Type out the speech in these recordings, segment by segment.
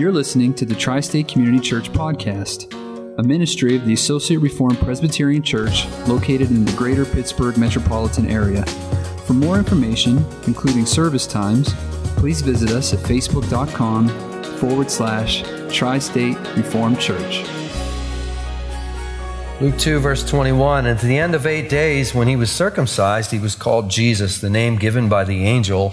You're listening to the Tri State Community Church Podcast, a ministry of the Associate Reformed Presbyterian Church located in the greater Pittsburgh metropolitan area. For more information, including service times, please visit us at facebook.com forward slash Tri State Reformed Church. Luke 2, verse 21 And to the end of eight days, when he was circumcised, he was called Jesus, the name given by the angel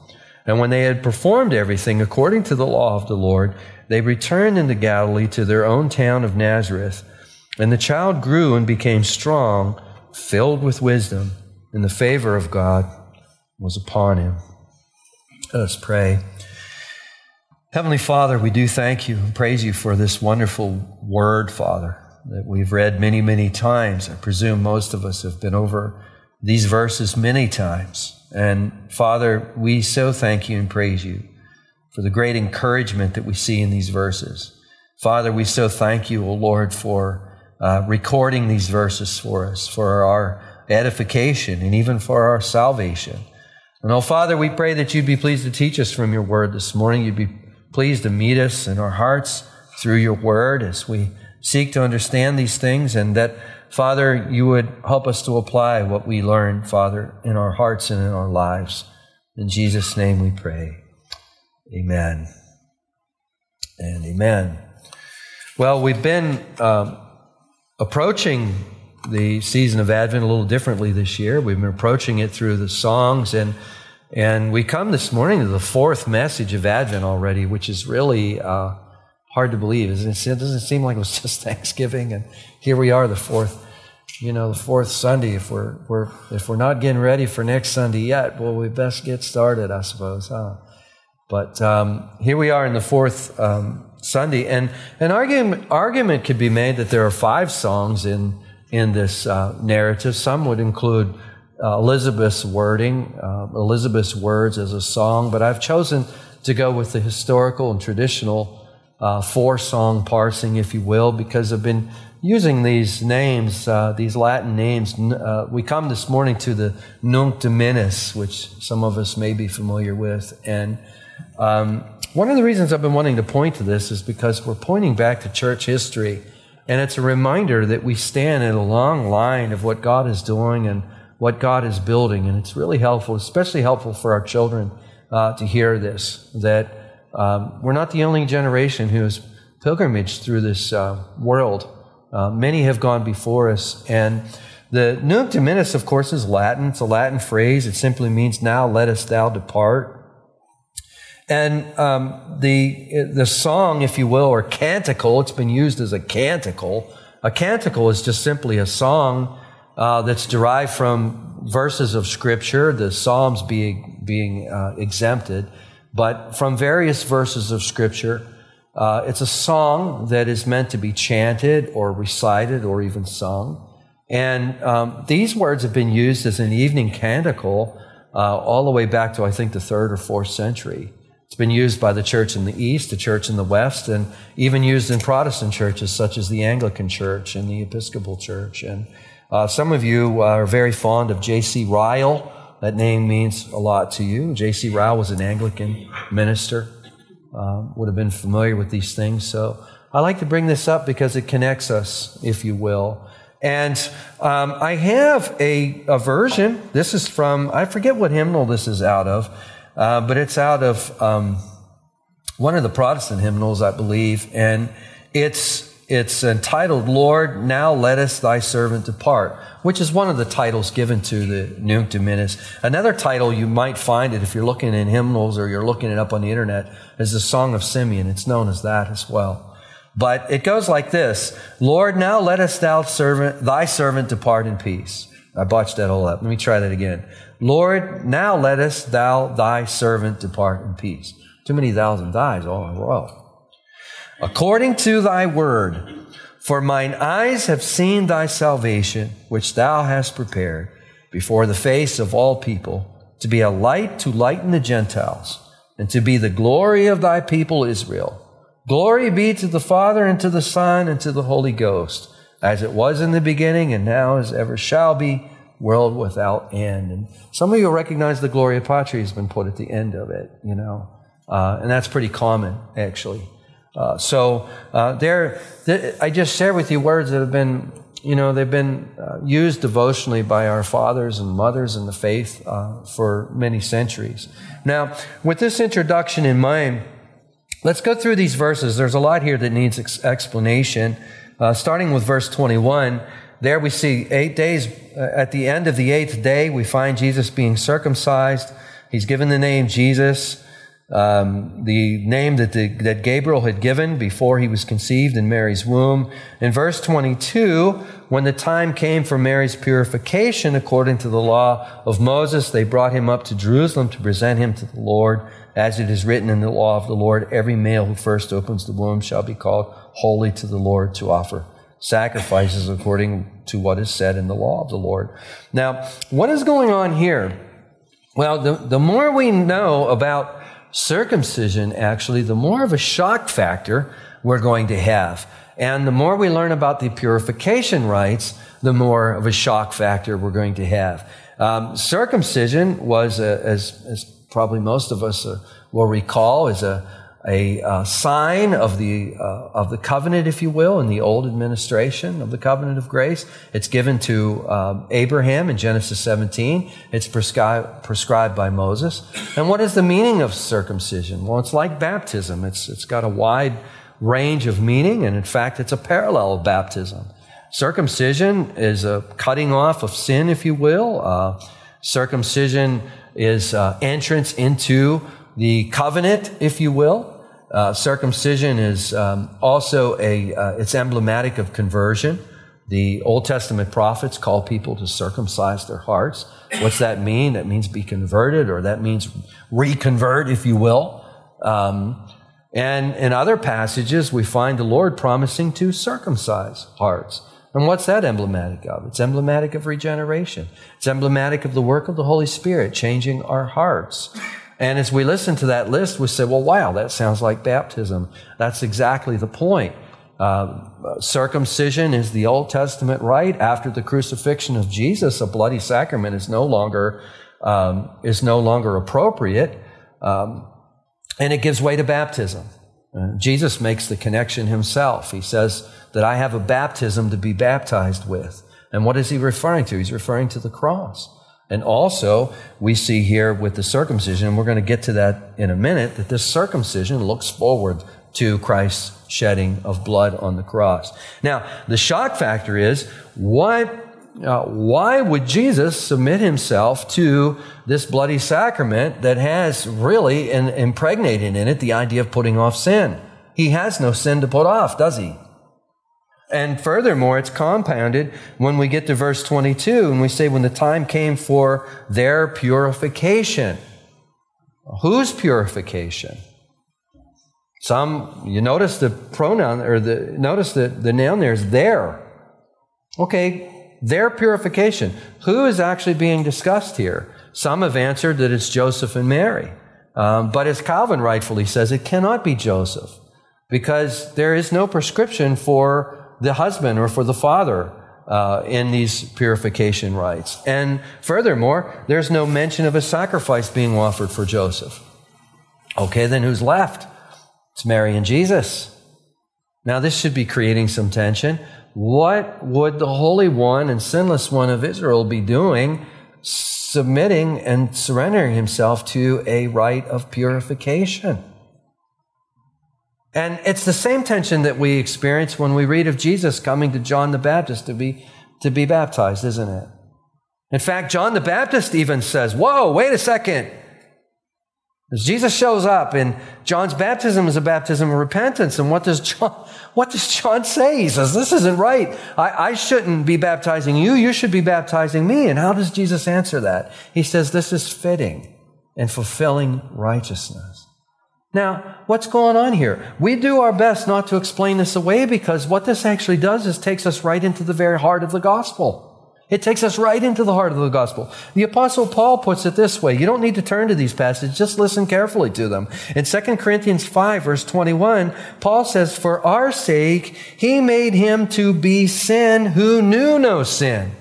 And when they had performed everything according to the law of the Lord, they returned into Galilee to their own town of Nazareth. And the child grew and became strong, filled with wisdom, and the favor of God was upon him. Let us pray. Heavenly Father, we do thank you and praise you for this wonderful word, Father, that we've read many, many times. I presume most of us have been over these verses many times. And Father, we so thank you and praise you for the great encouragement that we see in these verses. Father, we so thank you, O Lord, for uh, recording these verses for us, for our edification and even for our salvation. And oh, Father, we pray that you'd be pleased to teach us from your word this morning. You'd be pleased to meet us in our hearts through your word as we seek to understand these things and that Father, you would help us to apply what we learn, Father, in our hearts and in our lives. In Jesus' name we pray. Amen. And amen. Well, we've been um, approaching the season of Advent a little differently this year. We've been approaching it through the songs, and and we come this morning to the fourth message of Advent already, which is really uh, hard to believe. It doesn't seem like it was just Thanksgiving, and here we are, the fourth, you know, the fourth Sunday. If we're, we're if we're not getting ready for next Sunday yet, well, we best get started, I suppose, huh? But um, here we are in the fourth um, Sunday, and an argument argument could be made that there are five songs in in this uh, narrative. Some would include uh, Elizabeth's wording, uh, Elizabeth's words as a song, but I've chosen to go with the historical and traditional uh, four song parsing, if you will, because I've been using these names, uh, these Latin names. Uh, we come this morning to the Nunc Dimittis, which some of us may be familiar with. And um, one of the reasons I've been wanting to point to this is because we're pointing back to church history. And it's a reminder that we stand in a long line of what God is doing and what God is building. And it's really helpful, especially helpful for our children uh, to hear this, that um, we're not the only generation who has pilgrimaged through this uh, world. Uh, many have gone before us. And the Nunc Dimittis, of course, is Latin. It's a Latin phrase. It simply means, now let us thou depart. And um, the, the song, if you will, or canticle, it's been used as a canticle. A canticle is just simply a song uh, that's derived from verses of Scripture, the Psalms being, being uh, exempted, but from various verses of Scripture. Uh, it's a song that is meant to be chanted or recited or even sung. And um, these words have been used as an evening canticle uh, all the way back to, I think, the third or fourth century. It's been used by the church in the East, the church in the West, and even used in Protestant churches such as the Anglican Church and the Episcopal Church. And uh, some of you are very fond of J.C. Ryle. That name means a lot to you. J.C. Ryle was an Anglican minister, um, would have been familiar with these things. So I like to bring this up because it connects us, if you will. And um, I have a, a, version. This is from, I forget what hymnal this is out of, uh, but it's out of um, one of the Protestant hymnals, I believe. And it's it's entitled, Lord, now lettest thy servant depart, which is one of the titles given to the Nunc Dimittis. Another title you might find it if you're looking in hymnals or you're looking it up on the internet is the Song of Simeon. It's known as that as well. But it goes like this Lord, now lettest thou servant, thy servant depart in peace. I botched that all up. Let me try that again. Lord, now lettest thou thy servant depart in peace. Too many thousand thys all in a row according to thy word. For mine eyes have seen thy salvation, which thou hast prepared before the face of all people, to be a light to lighten the Gentiles, and to be the glory of thy people Israel. Glory be to the Father, and to the Son, and to the Holy Ghost, as it was in the beginning, and now as ever shall be, world without end. And some of you recognize the Gloria Patri has been put at the end of it, you know. Uh, and that's pretty common, actually. Uh, so uh, there, th- I just share with you words that have been, you know, they've been uh, used devotionally by our fathers and mothers in the faith uh, for many centuries. Now, with this introduction in mind, let's go through these verses. There's a lot here that needs ex- explanation. Uh, starting with verse 21, there we see eight days. Uh, at the end of the eighth day, we find Jesus being circumcised. He's given the name Jesus um, the name that, the, that Gabriel had given before he was conceived in Mary's womb. In verse 22, when the time came for Mary's purification according to the law of Moses, they brought him up to Jerusalem to present him to the Lord. As it is written in the law of the Lord, every male who first opens the womb shall be called holy to the Lord to offer sacrifices according to what is said in the law of the Lord. Now, what is going on here? Well, the, the more we know about circumcision, actually, the more of a shock factor we're going to have. And the more we learn about the purification rites, the more of a shock factor we're going to have. Um, circumcision was, a, as, as probably most of us uh, will recall, is a a uh, sign of the uh, of the covenant, if you will, in the old administration of the covenant of grace. It's given to um, Abraham in Genesis 17. It's prescribed prescribed by Moses. And what is the meaning of circumcision? Well, it's like baptism. It's it's got a wide range of meaning, and in fact, it's a parallel of baptism. Circumcision is a cutting off of sin, if you will. Uh, circumcision is uh, entrance into the covenant, if you will. Uh, circumcision is um, also a uh, it's emblematic of conversion. The Old Testament prophets call people to circumcise their hearts. What's that mean? That means be converted, or that means reconvert, if you will. Um, and in other passages, we find the Lord promising to circumcise hearts. And what's that emblematic of? It's emblematic of regeneration. It's emblematic of the work of the Holy Spirit changing our hearts. And as we listen to that list, we say, well, wow, that sounds like baptism. That's exactly the point. Uh, circumcision is the Old Testament rite. After the crucifixion of Jesus, a bloody sacrament is no longer um, is no longer appropriate, um, and it gives way to baptism. Uh, Jesus makes the connection himself. He says that I have a baptism to be baptized with. And what is he referring to? He's referring to the cross. And also, we see here with the circumcision, and we're going to get to that in a minute, that this circumcision looks forward to Christ's shedding of blood on the cross. Now, the shock factor is why, uh, why would Jesus submit himself to this bloody sacrament that has really in, impregnated in it the idea of putting off sin? He has no sin to put off, does he? And furthermore, it's compounded when we get to verse 22 and we say, when the time came for their purification. Whose purification? Some, you notice the pronoun, or the, notice the, the noun there is their. Okay, their purification. Who is actually being discussed here? Some have answered that it's Joseph and Mary. Um, but as Calvin rightfully says, it cannot be Joseph because there is no prescription for the husband or for the father uh, in these purification rites. And furthermore, there's no mention of a sacrifice being offered for Joseph. Okay, then who's left? It's Mary and Jesus. Now, this should be creating some tension. What would the Holy One and Sinless One of Israel be doing, submitting and surrendering himself to a rite of purification? And it's the same tension that we experience when we read of Jesus coming to John the Baptist to be, to be baptized, isn't it? In fact, John the Baptist even says, Whoa, wait a second. As Jesus shows up, and John's baptism is a baptism of repentance. And what does John, what does John say? He says, This isn't right. I, I shouldn't be baptizing you. You should be baptizing me. And how does Jesus answer that? He says, This is fitting and fulfilling righteousness. Now, what's going on here? We do our best not to explain this away because what this actually does is takes us right into the very heart of the gospel. It takes us right into the heart of the gospel. The apostle Paul puts it this way. You don't need to turn to these passages. Just listen carefully to them. In 2 Corinthians 5 verse 21, Paul says, For our sake, he made him to be sin who knew no sin.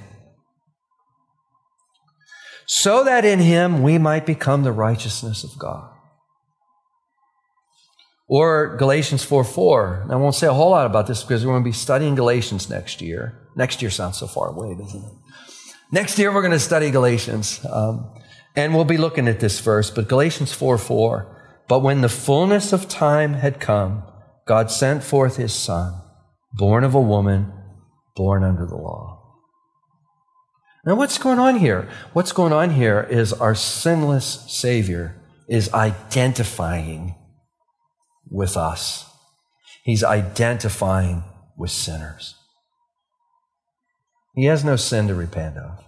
So that in him we might become the righteousness of God. Or Galatians 4 4. I won't say a whole lot about this because we're going to be studying Galatians next year. Next year sounds so far away, doesn't it? Next year, we're going to study Galatians. Um, and we'll be looking at this verse, but Galatians 4 4. But when the fullness of time had come, God sent forth his son, born of a woman, born under the law. Now, what's going on here? What's going on here is our sinless Savior is identifying with us. He's identifying with sinners. He has no sin to repent of,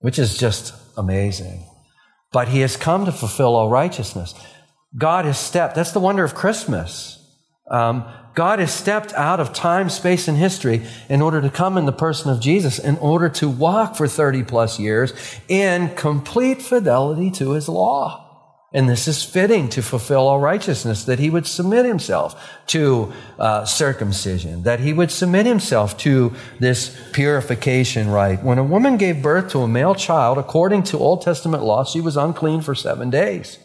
which is just amazing. But he has come to fulfill all righteousness. God has stepped, that's the wonder of Christmas. Um, God has stepped out of time, space, and history in order to come in the person of Jesus, in order to walk for 30 plus years in complete fidelity to his law. And this is fitting to fulfill all righteousness, that he would submit himself to uh, circumcision, that he would submit himself to this purification rite. When a woman gave birth to a male child, according to Old Testament law, she was unclean for seven days.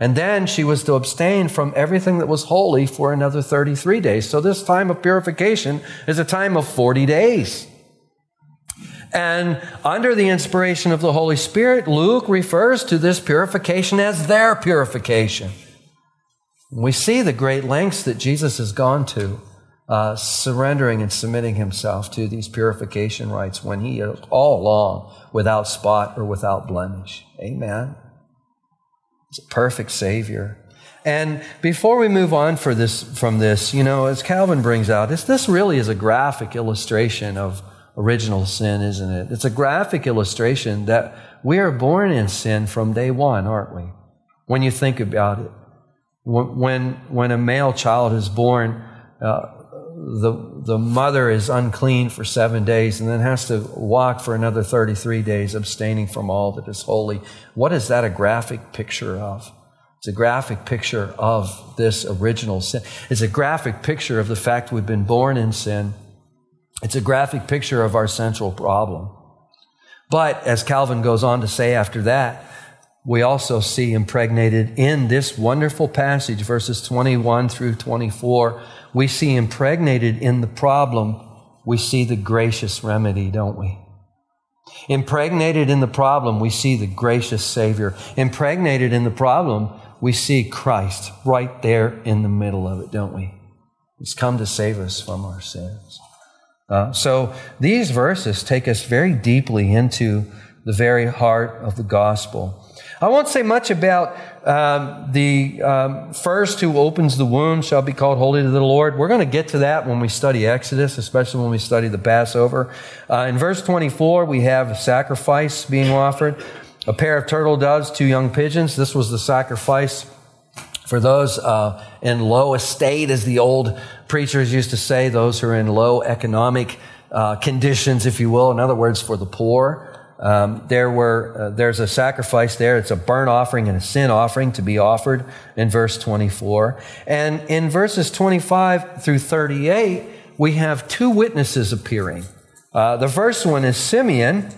And then she was to abstain from everything that was holy for another 33 days. So this time of purification is a time of 40 days. And under the inspiration of the Holy Spirit, Luke refers to this purification as their purification. We see the great lengths that Jesus has gone to, uh, surrendering and submitting himself to these purification rites when he is all along without spot or without blemish. Amen. He's a perfect Savior. And before we move on for this, from this, you know, as Calvin brings out, this, this really is a graphic illustration of original sin, isn't it? It's a graphic illustration that we are born in sin from day one, aren't we? When you think about it. When, when a male child is born, uh, the, the mother is unclean for seven days and then has to walk for another 33 days, abstaining from all that is holy. What is that a graphic picture of? It's a graphic picture of this original sin. It's a graphic picture of the fact we've been born in sin it's a graphic picture of our central problem. But as Calvin goes on to say after that, we also see impregnated in this wonderful passage, verses 21 through 24, we see impregnated in the problem, we see the gracious remedy, don't we? Impregnated in the problem, we see the gracious Savior. Impregnated in the problem, we see Christ right there in the middle of it, don't we? He's come to save us from our sins. Uh, so these verses take us very deeply into the very heart of the gospel. I won't say much about um, the um, first who opens the womb shall be called holy to the Lord. We're going to get to that when we study Exodus, especially when we study the Passover. Uh, in verse 24, we have a sacrifice being offered a pair of turtle doves, two young pigeons. This was the sacrifice for those uh, in low estate, as the old preachers used to say, those who are in low economic uh, conditions, if you will. In other words, for the poor. Um, there were uh, there's a sacrifice there. It's a burnt offering and a sin offering to be offered in verse 24. And in verses 25 through 38, we have two witnesses appearing. Uh, the first one is Simeon.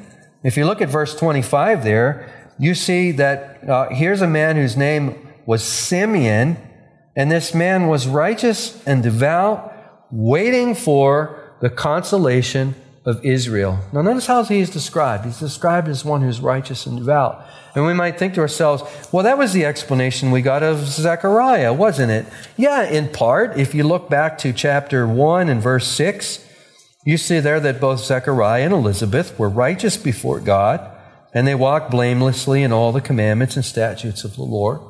If you look at verse 25 there, you see that uh, here's a man whose name was Simeon, and this man was righteous and devout, waiting for the consolation of Israel. Now, notice how he is described. He's described as one who's righteous and devout. And we might think to ourselves, well, that was the explanation we got of Zechariah, wasn't it? Yeah, in part. If you look back to chapter 1 and verse 6, you see there that both Zechariah and Elizabeth were righteous before God, and they walked blamelessly in all the commandments and statutes of the Lord.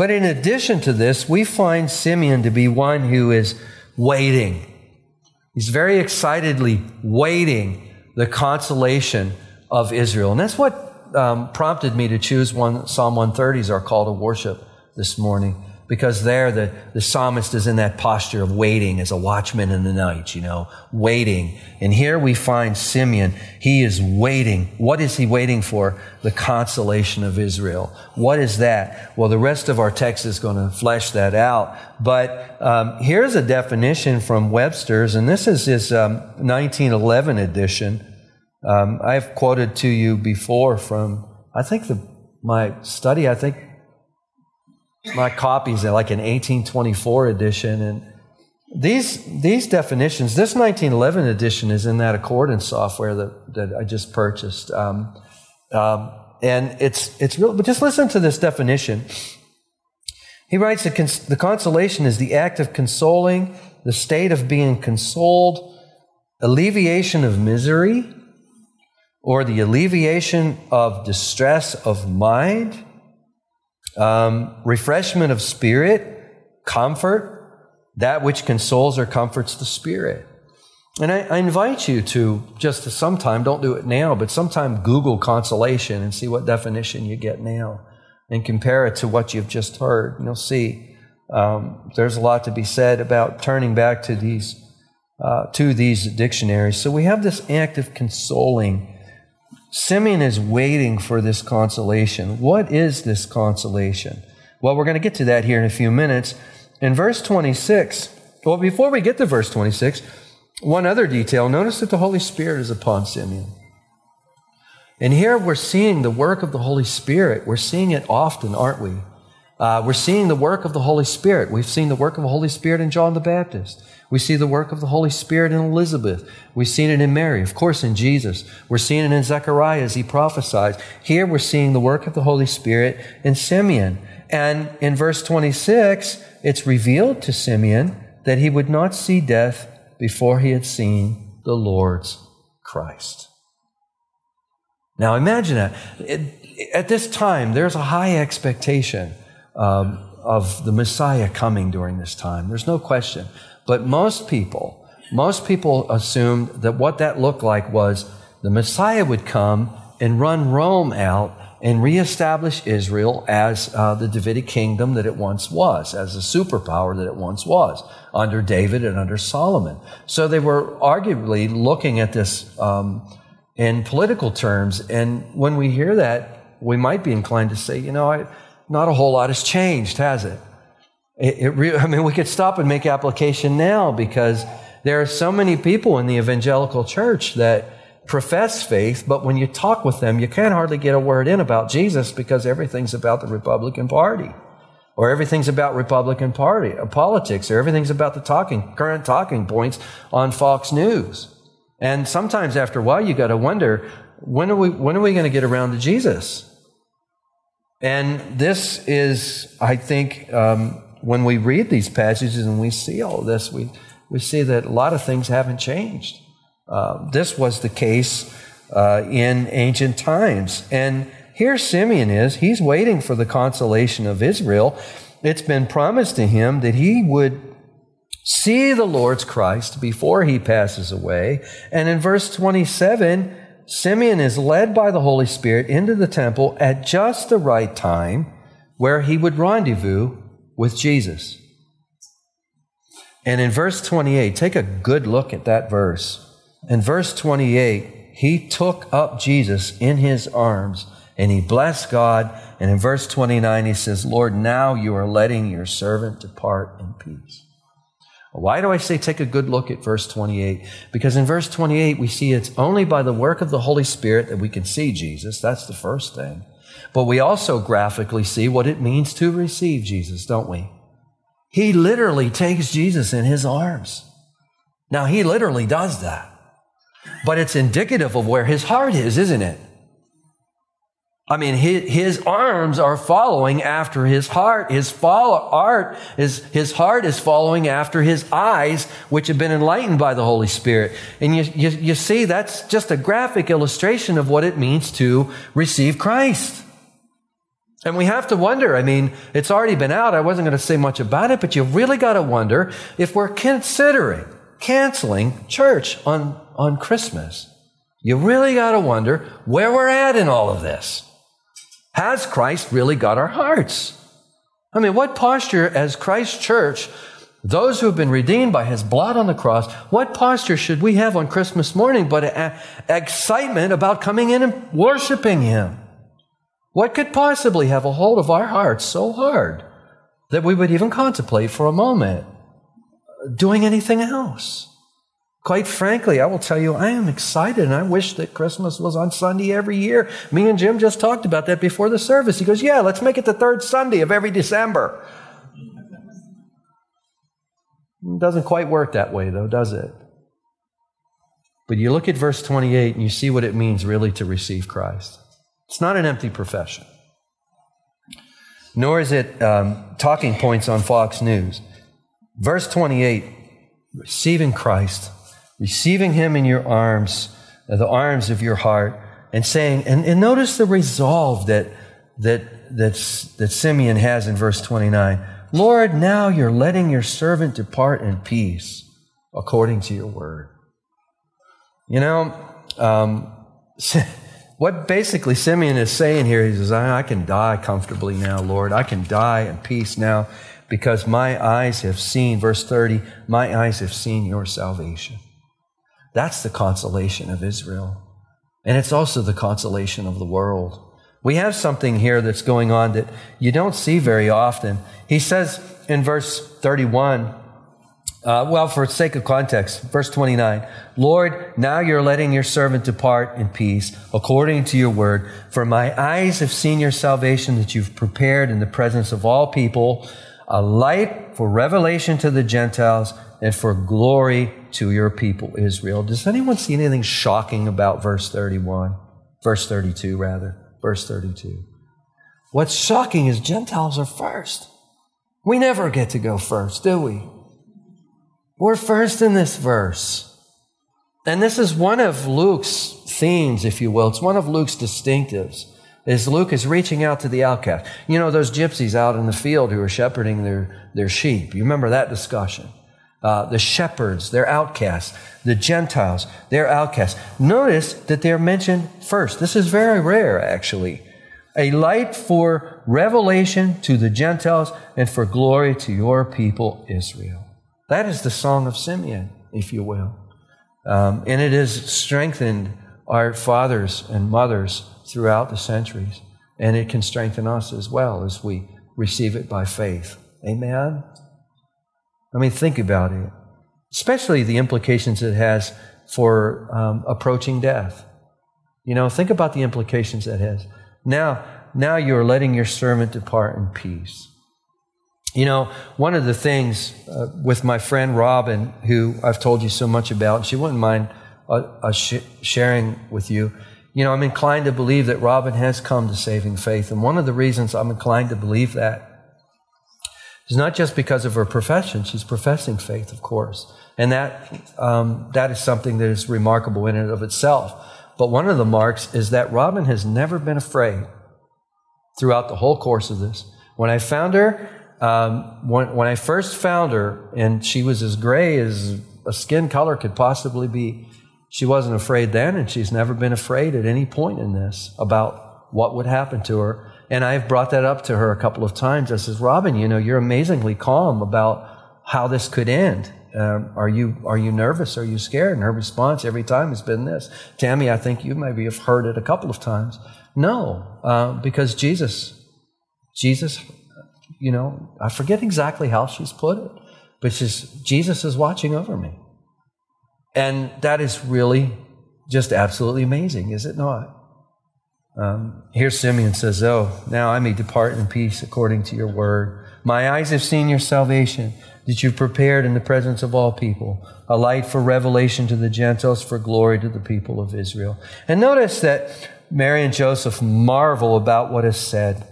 But in addition to this, we find Simeon to be one who is waiting. He's very excitedly waiting the consolation of Israel. And that's what um, prompted me to choose one, Psalm 130 as our call to worship this morning because there the, the psalmist is in that posture of waiting as a watchman in the night, you know, waiting. And here we find Simeon. He is waiting. What is he waiting for? The consolation of Israel. What is that? Well, the rest of our text is going to flesh that out. But um, here's a definition from Webster's, and this is his um, 1911 edition. Um, I've quoted to you before from, I think the, my study, I think my copies are like an 1824 edition and these these definitions this 1911 edition is in that accordance software that, that i just purchased. Um, um, and it's it's real but just listen to this definition. He writes that cons- the consolation is the act of consoling the state of being consoled alleviation of misery or the alleviation of distress of mind um, refreshment of spirit, comfort, that which consoles or comforts the spirit. And I, I invite you to just to sometime, don't do it now, but sometime Google consolation and see what definition you get now and compare it to what you've just heard. And you'll see um, there's a lot to be said about turning back to these, uh, to these dictionaries. So we have this act of consoling Simeon is waiting for this consolation. What is this consolation? Well, we're going to get to that here in a few minutes. In verse 26, well, before we get to verse 26, one other detail notice that the Holy Spirit is upon Simeon. And here we're seeing the work of the Holy Spirit. We're seeing it often, aren't we? Uh, we're seeing the work of the Holy Spirit. We've seen the work of the Holy Spirit in John the Baptist. We see the work of the Holy Spirit in Elizabeth. We've seen it in Mary, of course, in Jesus. We're seeing it in Zechariah as he prophesies. Here we're seeing the work of the Holy Spirit in Simeon. And in verse 26, it's revealed to Simeon that he would not see death before he had seen the Lord's Christ. Now imagine that. At this time, there's a high expectation um, of the Messiah coming during this time. There's no question. But most people, most people assumed that what that looked like was the Messiah would come and run Rome out and reestablish Israel as uh, the Davidic kingdom that it once was, as a superpower that it once was, under David and under Solomon. So they were arguably looking at this um, in political terms. And when we hear that, we might be inclined to say, you know, I, not a whole lot has changed, has it? It, it re- I mean, we could stop and make application now because there are so many people in the evangelical church that profess faith, but when you talk with them, you can't hardly get a word in about Jesus because everything's about the Republican Party. Or everything's about Republican Party, or uh, politics, or everything's about the talking, current talking points on Fox News. And sometimes after a while, you got to wonder, when are we, when are we going to get around to Jesus? And this is, I think, um, when we read these passages and we see all this, we, we see that a lot of things haven't changed. Uh, this was the case uh, in ancient times. And here Simeon is. He's waiting for the consolation of Israel. It's been promised to him that he would see the Lord's Christ before he passes away. And in verse 27, Simeon is led by the Holy Spirit into the temple at just the right time where he would rendezvous with Jesus. And in verse 28, take a good look at that verse. In verse 28, he took up Jesus in his arms and he blessed God. And in verse 29, he says, Lord, now you are letting your servant depart in peace. Why do I say take a good look at verse 28? Because in verse 28, we see it's only by the work of the Holy Spirit that we can see Jesus. That's the first thing. But we also graphically see what it means to receive Jesus, don't we? He literally takes Jesus in his arms. Now, he literally does that. But it's indicative of where his heart is, isn't it? I mean, his, his, arms are following after his heart. His follow, art is, his heart is following after his eyes, which have been enlightened by the Holy Spirit. And you, you, you see, that's just a graphic illustration of what it means to receive Christ. And we have to wonder, I mean, it's already been out. I wasn't going to say much about it, but you really got to wonder if we're considering canceling church on, on Christmas. You really got to wonder where we're at in all of this. Has Christ really got our hearts? I mean, what posture as Christ church, those who have been redeemed by his blood on the cross, what posture should we have on Christmas morning but excitement about coming in and worshiping him? What could possibly have a hold of our hearts so hard that we would even contemplate for a moment doing anything else? Quite frankly, I will tell you, I am excited and I wish that Christmas was on Sunday every year. Me and Jim just talked about that before the service. He goes, Yeah, let's make it the third Sunday of every December. It doesn't quite work that way, though, does it? But you look at verse 28 and you see what it means really to receive Christ. It's not an empty profession, nor is it um, talking points on Fox News. Verse 28 receiving Christ receiving him in your arms, uh, the arms of your heart, and saying, and, and notice the resolve that, that, that's, that Simeon has in verse 29. Lord, now you're letting your servant depart in peace according to your word. You know, um, what basically Simeon is saying here, he says, I, can die comfortably now, Lord. I can die in peace now because my eyes have seen, verse 30, my eyes have seen your salvation. That's the consolation of Israel. And it's also the consolation of the world. We have something here that's going on that you don't see very often. He says in verse 31, uh, well, for sake of context, verse 29, Lord, now you're letting your servant depart in peace according to your word. For my eyes have seen your salvation that you've prepared in the presence of all people, a light for revelation to the Gentiles and for glory to your people Israel. Does anyone see anything shocking about verse 31? Verse 32, rather. Verse 32. What's shocking is Gentiles are first. We never get to go first, do we? We're first in this verse. And this is one of Luke's themes, if you will. It's one of Luke's distinctives. Is Luke is reaching out to the outcast. You know, those gypsies out in the field who are shepherding their, their sheep. You remember that discussion? uh, the shepherds, they're outcasts. The Gentiles, they're outcasts. Notice that they're mentioned first. This is very rare, actually. A light for revelation to the Gentiles and for glory to your people, Israel. That is the song of Simeon, if you will. Um, and it has strengthened our fathers and mothers throughout the centuries. And it can strengthen us as well as we receive it by faith. Amen? I mean, think about it, especially the implications it has for um, approaching death. You know, think about the implications that has. Now, now you are letting your servant depart in peace. You know, one of the things uh, with my friend Robin, who I've told you so much about, she wouldn't mind uh, sh- sharing with you. You know, I'm inclined to believe that Robin has come to saving faith. And one of the reasons I'm inclined to believe that is not just because of her profession. She's professing faith, of course. And that, um, that is something that is remarkable in and of itself. But one of the marks is that Robin has never been afraid throughout the whole course of this. When I found her, um, when, when I first found her, and she was as gray as a skin color could possibly be, she wasn't afraid then, and she's never been afraid at any point in this about what would happen to her. And I've brought that up to her a couple of times. I says, Robin, you know, you're amazingly calm about how this could end. Um, are you are you nervous? Are you scared? And her response every time has been this: Tammy, I think you maybe have heard it a couple of times. No, uh, because Jesus, Jesus, you know, I forget exactly how she's put it, but she's, Jesus is watching over me, and that is really just absolutely amazing, is it not? Um, here Simeon says, "Oh, now I may depart in peace according to your word. My eyes have seen your salvation." that you've prepared in the presence of all people, a light for revelation to the Gentiles, for glory to the people of Israel. And notice that Mary and Joseph marvel about what is said.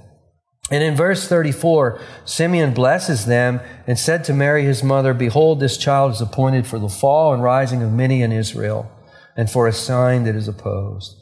And in verse 34, Simeon blesses them and said to Mary, his mother, Behold, this child is appointed for the fall and rising of many in Israel, and for a sign that is opposed.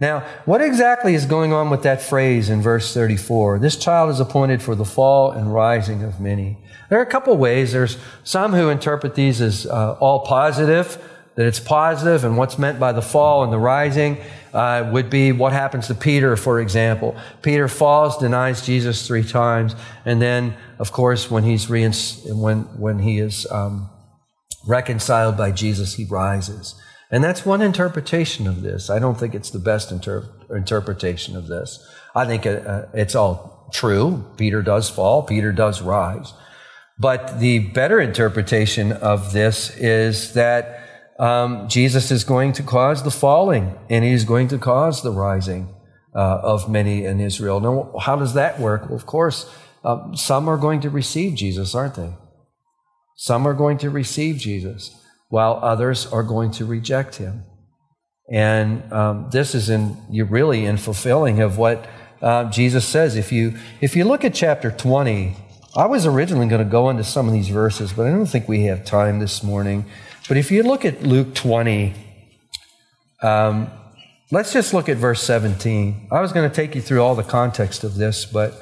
Now, what exactly is going on with that phrase in verse 34? This child is appointed for the fall and rising of many. There are a couple ways. There's some who interpret these as uh, all positive, that it's positive, and what's meant by the fall and the rising uh, would be what happens to Peter, for example. Peter falls, denies Jesus three times, and then, of course, when he's when when he is um, reconciled by Jesus, he rises. And that's one interpretation of this. I don't think it's the best inter- interpretation of this. I think uh, uh it's all true. Peter does fall. Peter does rise. But the better interpretation of this is that um, Jesus is going to cause the falling and he's going to cause the rising uh, of many in Israel. Now, how does that work? Well, of course, um, some are going to receive Jesus, aren't they? Some are going to receive Jesus, while others are going to reject him. And um, this is in you really in fulfilling of what uh, Jesus says. If you if you look at chapter twenty I was originally going to go into some of these verses, but I don't think we have time this morning. But if you look at Luke 20, um, let's just look at verse 17. I was going to take you through all the context of this, but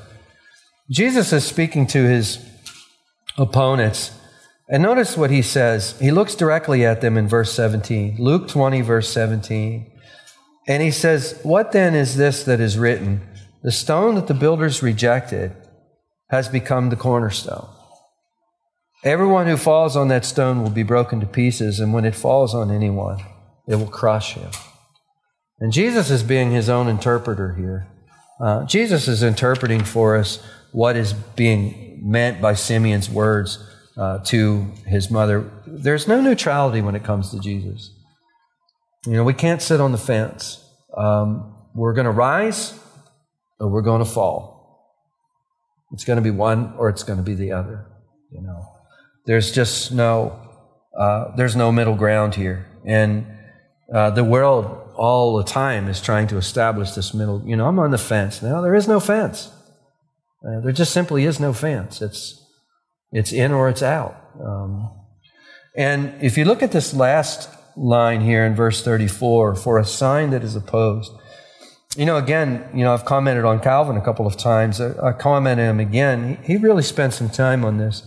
Jesus is speaking to his opponents. And notice what he says. He looks directly at them in verse 17. Luke 20, verse 17. And he says, What then is this that is written? The stone that the builders rejected has become the cornerstone. Everyone who falls on that stone will be broken to pieces, and when it falls on anyone, it will crush him. And Jesus is being his own interpreter here. Uh, Jesus is interpreting for us what is being meant by Simeon's words uh, to his mother. There's no neutrality when it comes to Jesus. You know, we can't sit on the fence. Um, we're going to rise or we're going to fall. It's going to be one or it's going to be the other. You know, there's just no uh, there's no middle ground here, and uh, the world all the time is trying to establish this middle. You know, I'm on the fence. now. there is no fence. Uh, there just simply is no fence. It's it's in or it's out. Um, and if you look at this last line here in verse 34, for a sign that is opposed. You know, again, you know, I've commented on Calvin a couple of times. I, I commented him again. He, he really spent some time on this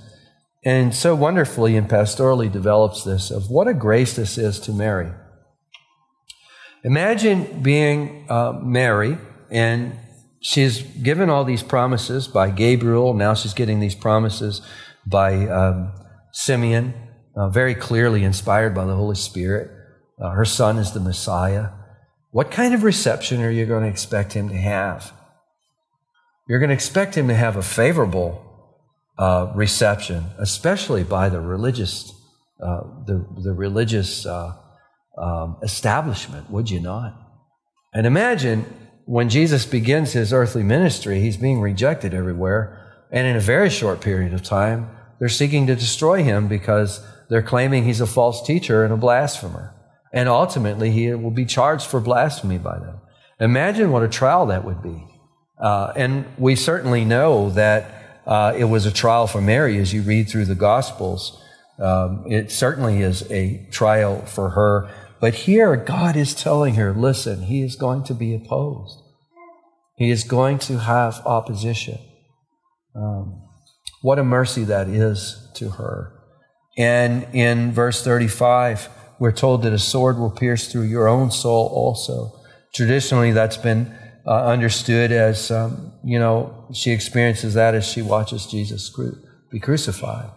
and so wonderfully and pastorally develops this of what a grace this is to Mary. Imagine being uh, Mary and she's given all these promises by Gabriel. Now she's getting these promises by um, Simeon, uh, very clearly inspired by the Holy Spirit. Uh, her son is the Messiah. What kind of reception are you going to expect him to have? You're going to expect him to have a favorable uh, reception, especially by the religious, uh, the, the religious uh, um, establishment, would you not? And imagine when Jesus begins his earthly ministry, he's being rejected everywhere, and in a very short period of time, they're seeking to destroy him because they're claiming he's a false teacher and a blasphemer. And ultimately, he will be charged for blasphemy by them. Imagine what a trial that would be. Uh, and we certainly know that uh, it was a trial for Mary as you read through the Gospels. Um, it certainly is a trial for her. But here, God is telling her, listen, he is going to be opposed. He is going to have opposition. Um, what a mercy that is to her. And in verse 35, we're told that a sword will pierce through your own soul also. Traditionally, that's been uh, understood as, um, you know, she experiences that as she watches Jesus cru- be crucified.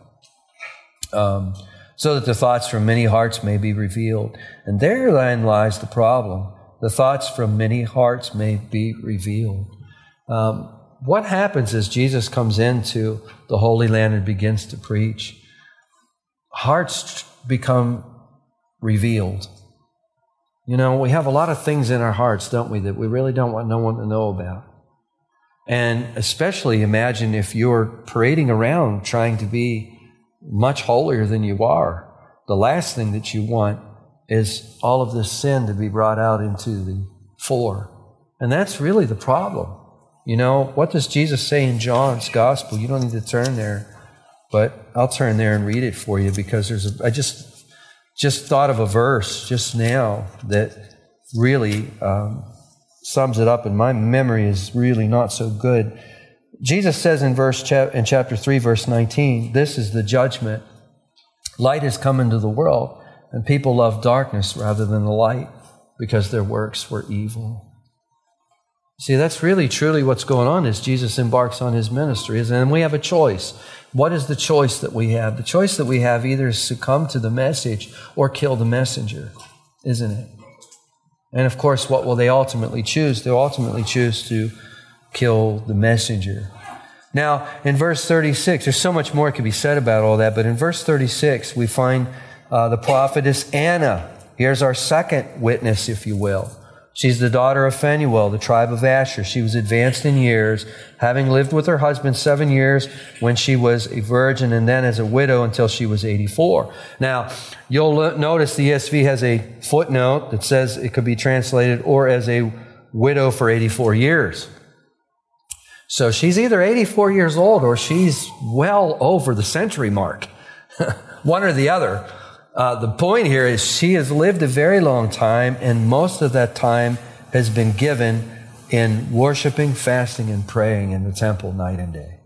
Um, so that the thoughts from many hearts may be revealed. And therein lies the problem. The thoughts from many hearts may be revealed. Um, what happens as Jesus comes into the Holy Land and begins to preach? Hearts become revealed. You know, we have a lot of things in our hearts, don't we, that we really don't want no one to know about. And especially imagine if you're parading around trying to be much holier than you are. The last thing that you want is all of this sin to be brought out into the fore. And that's really the problem. You know, what does Jesus say in John's gospel? You don't need to turn there, but I'll turn there and read it for you because there's a, I just just thought of a verse just now that really um, sums it up, and my memory is really not so good. Jesus says in verse cha- in chapter three, verse nineteen, "This is the judgment. Light has come into the world, and people love darkness rather than the light, because their works were evil." See, that's really truly what's going on as Jesus embarks on his ministry, and we have a choice. What is the choice that we have? The choice that we have either is succumb to the message or kill the messenger, isn't it? And of course, what will they ultimately choose? They'll ultimately choose to kill the messenger. Now, in verse 36, there's so much more could be said about all that, but in verse 36, we find uh, the prophetess Anna. Here's our second witness, if you will. She's the daughter of Phanuel, the tribe of Asher. She was advanced in years, having lived with her husband seven years when she was a virgin and then as a widow until she was 84. Now, you'll notice the ESV has a footnote that says it could be translated or as a widow for 84 years. So she's either 84 years old or she's well over the century mark. One or the other. Uh, the point here is she has lived a very long time, and most of that time has been given in worshiping, fasting, and praying in the temple night and day.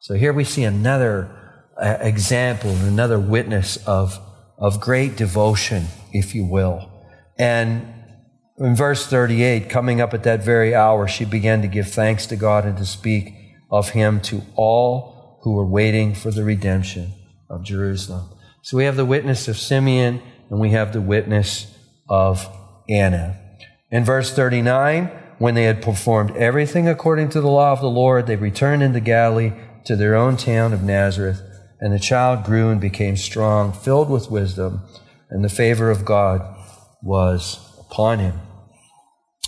So here we see another uh, example, another witness of, of great devotion, if you will. And in verse 38, coming up at that very hour, she began to give thanks to God and to speak of him to all who were waiting for the redemption of Jerusalem. So we have the witness of Simeon and we have the witness of Anna. In verse 39, when they had performed everything according to the law of the Lord, they returned into Galilee to their own town of Nazareth. And the child grew and became strong, filled with wisdom, and the favor of God was upon him.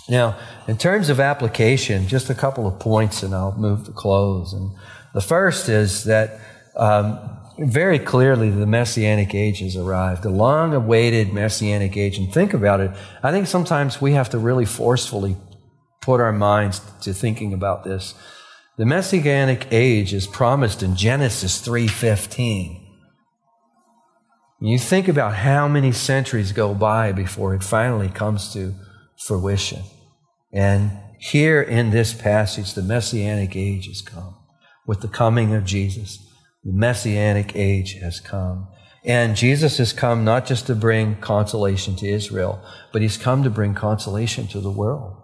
Now, in terms of application, just a couple of points, and I'll move to close. And the first is that um, very clearly the messianic age has arrived, the long awaited messianic age. And think about it. I think sometimes we have to really forcefully put our minds to thinking about this. The messianic age is promised in Genesis 3:15. You think about how many centuries go by before it finally comes to fruition. And here in this passage, the messianic age has come with the coming of Jesus. The messianic age has come. And Jesus has come not just to bring consolation to Israel, but he's come to bring consolation to the world.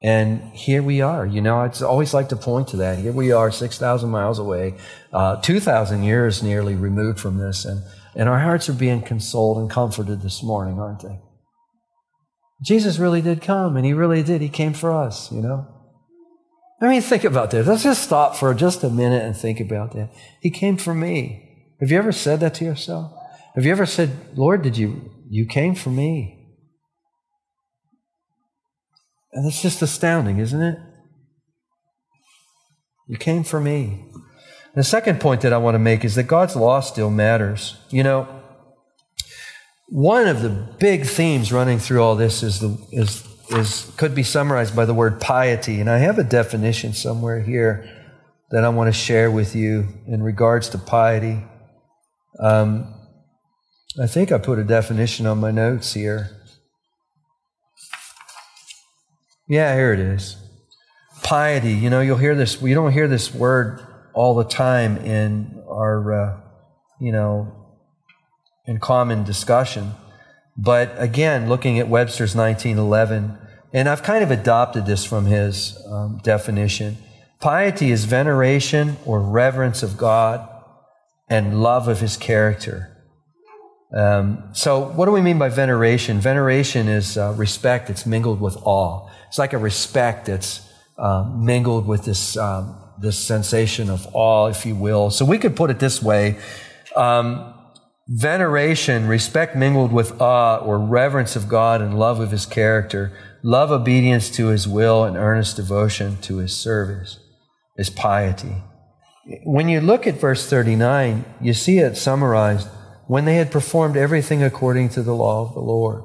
And here we are. You know, I'd always like to point to that. Here we are, 6,000 miles away, uh, 2,000 years nearly removed from this. And, and our hearts are being consoled and comforted this morning, aren't they? Jesus really did come, and he really did. He came for us, you know. I mean, think about this. Let's just stop for just a minute and think about that. He came for me. Have you ever said that to yourself? Have you ever said, Lord, did you, you came for me? And it's just astounding, isn't it? You came for me. The second point that I want to make is that God's law still matters. You know, one of the big themes running through all this is the, is is could be summarized by the word piety, and I have a definition somewhere here that I want to share with you in regards to piety. Um, I think I put a definition on my notes here. Yeah, here it is. piety, you know, you'll hear this, we don't hear this word all the time in our, uh, you know, in common discussion. But again, looking at Webster's 1911, and I've kind of adopted this from his um, definition. Piety is veneration or reverence of God and love of his character. Um, so, what do we mean by veneration? Veneration is uh, respect that's mingled with awe. It's like a respect that's uh, mingled with this, um, this sensation of awe, if you will. So, we could put it this way um, veneration, respect mingled with awe or reverence of God and love of his character, love obedience to his will and earnest devotion to his service is piety. When you look at verse 39, you see it summarized when they had performed everything according to the law of the Lord.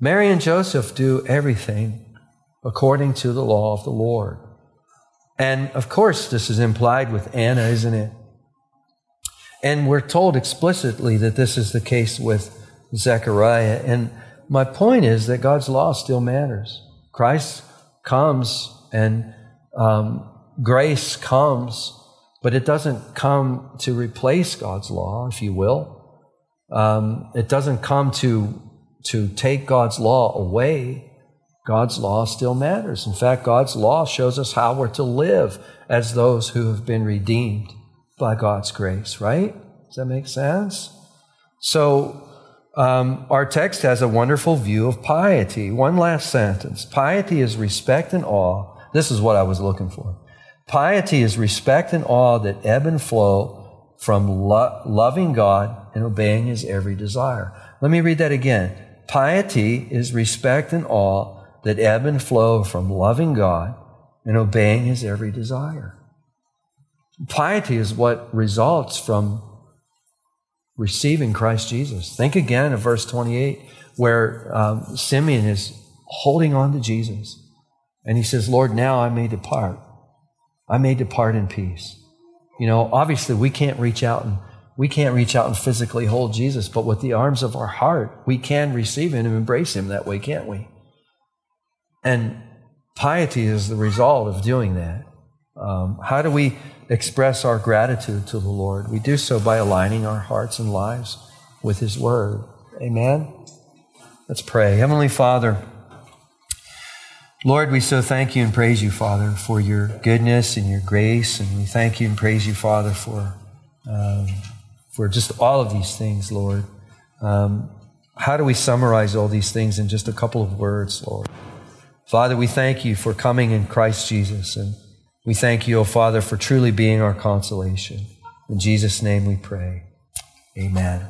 Mary and Joseph do everything according to the law of the Lord. And of course, this is implied with Anna, isn't it? And we're told explicitly that this is the case with Zechariah. And my point is that God's law still matters. Christ comes and um, grace comes, but it doesn't come to replace God's law, if you will. Um, it doesn't come to, to take God's law away. God's law still matters. In fact, God's law shows us how we're to live as those who have been redeemed by God's grace, right? Does that make sense? So, um, our text has a wonderful view of piety. One last sentence. Piety is respect and awe. This is what I was looking for. Piety is respect and awe that ebb and flow from lo- loving God and obeying His every desire. Let me read that again. Piety is respect and awe that ebb and flow from loving God and obeying His every desire. Piety is what results from receiving Christ Jesus. Think again of verse 28, where um, Simeon is holding on to Jesus. And he says, Lord, now I may depart. I may depart in peace. You know, obviously we can't reach out and we can't reach out and physically hold Jesus, but with the arms of our heart, we can receive him and embrace him that way, can't we? And piety is the result of doing that. Um, how do we express our gratitude to the Lord? We do so by aligning our hearts and lives with his word. Amen? Let's pray. Heavenly Father, Lord, we so thank you and praise you, Father, for your goodness and your grace. And we thank you and praise you, Father, for, um, for just all of these things, Lord. Um, how do we summarize all these things in just a couple of words, Lord? Father, we thank you for coming in Christ Jesus. And we thank you, O Father, for truly being our consolation. In Jesus' name we pray. Amen.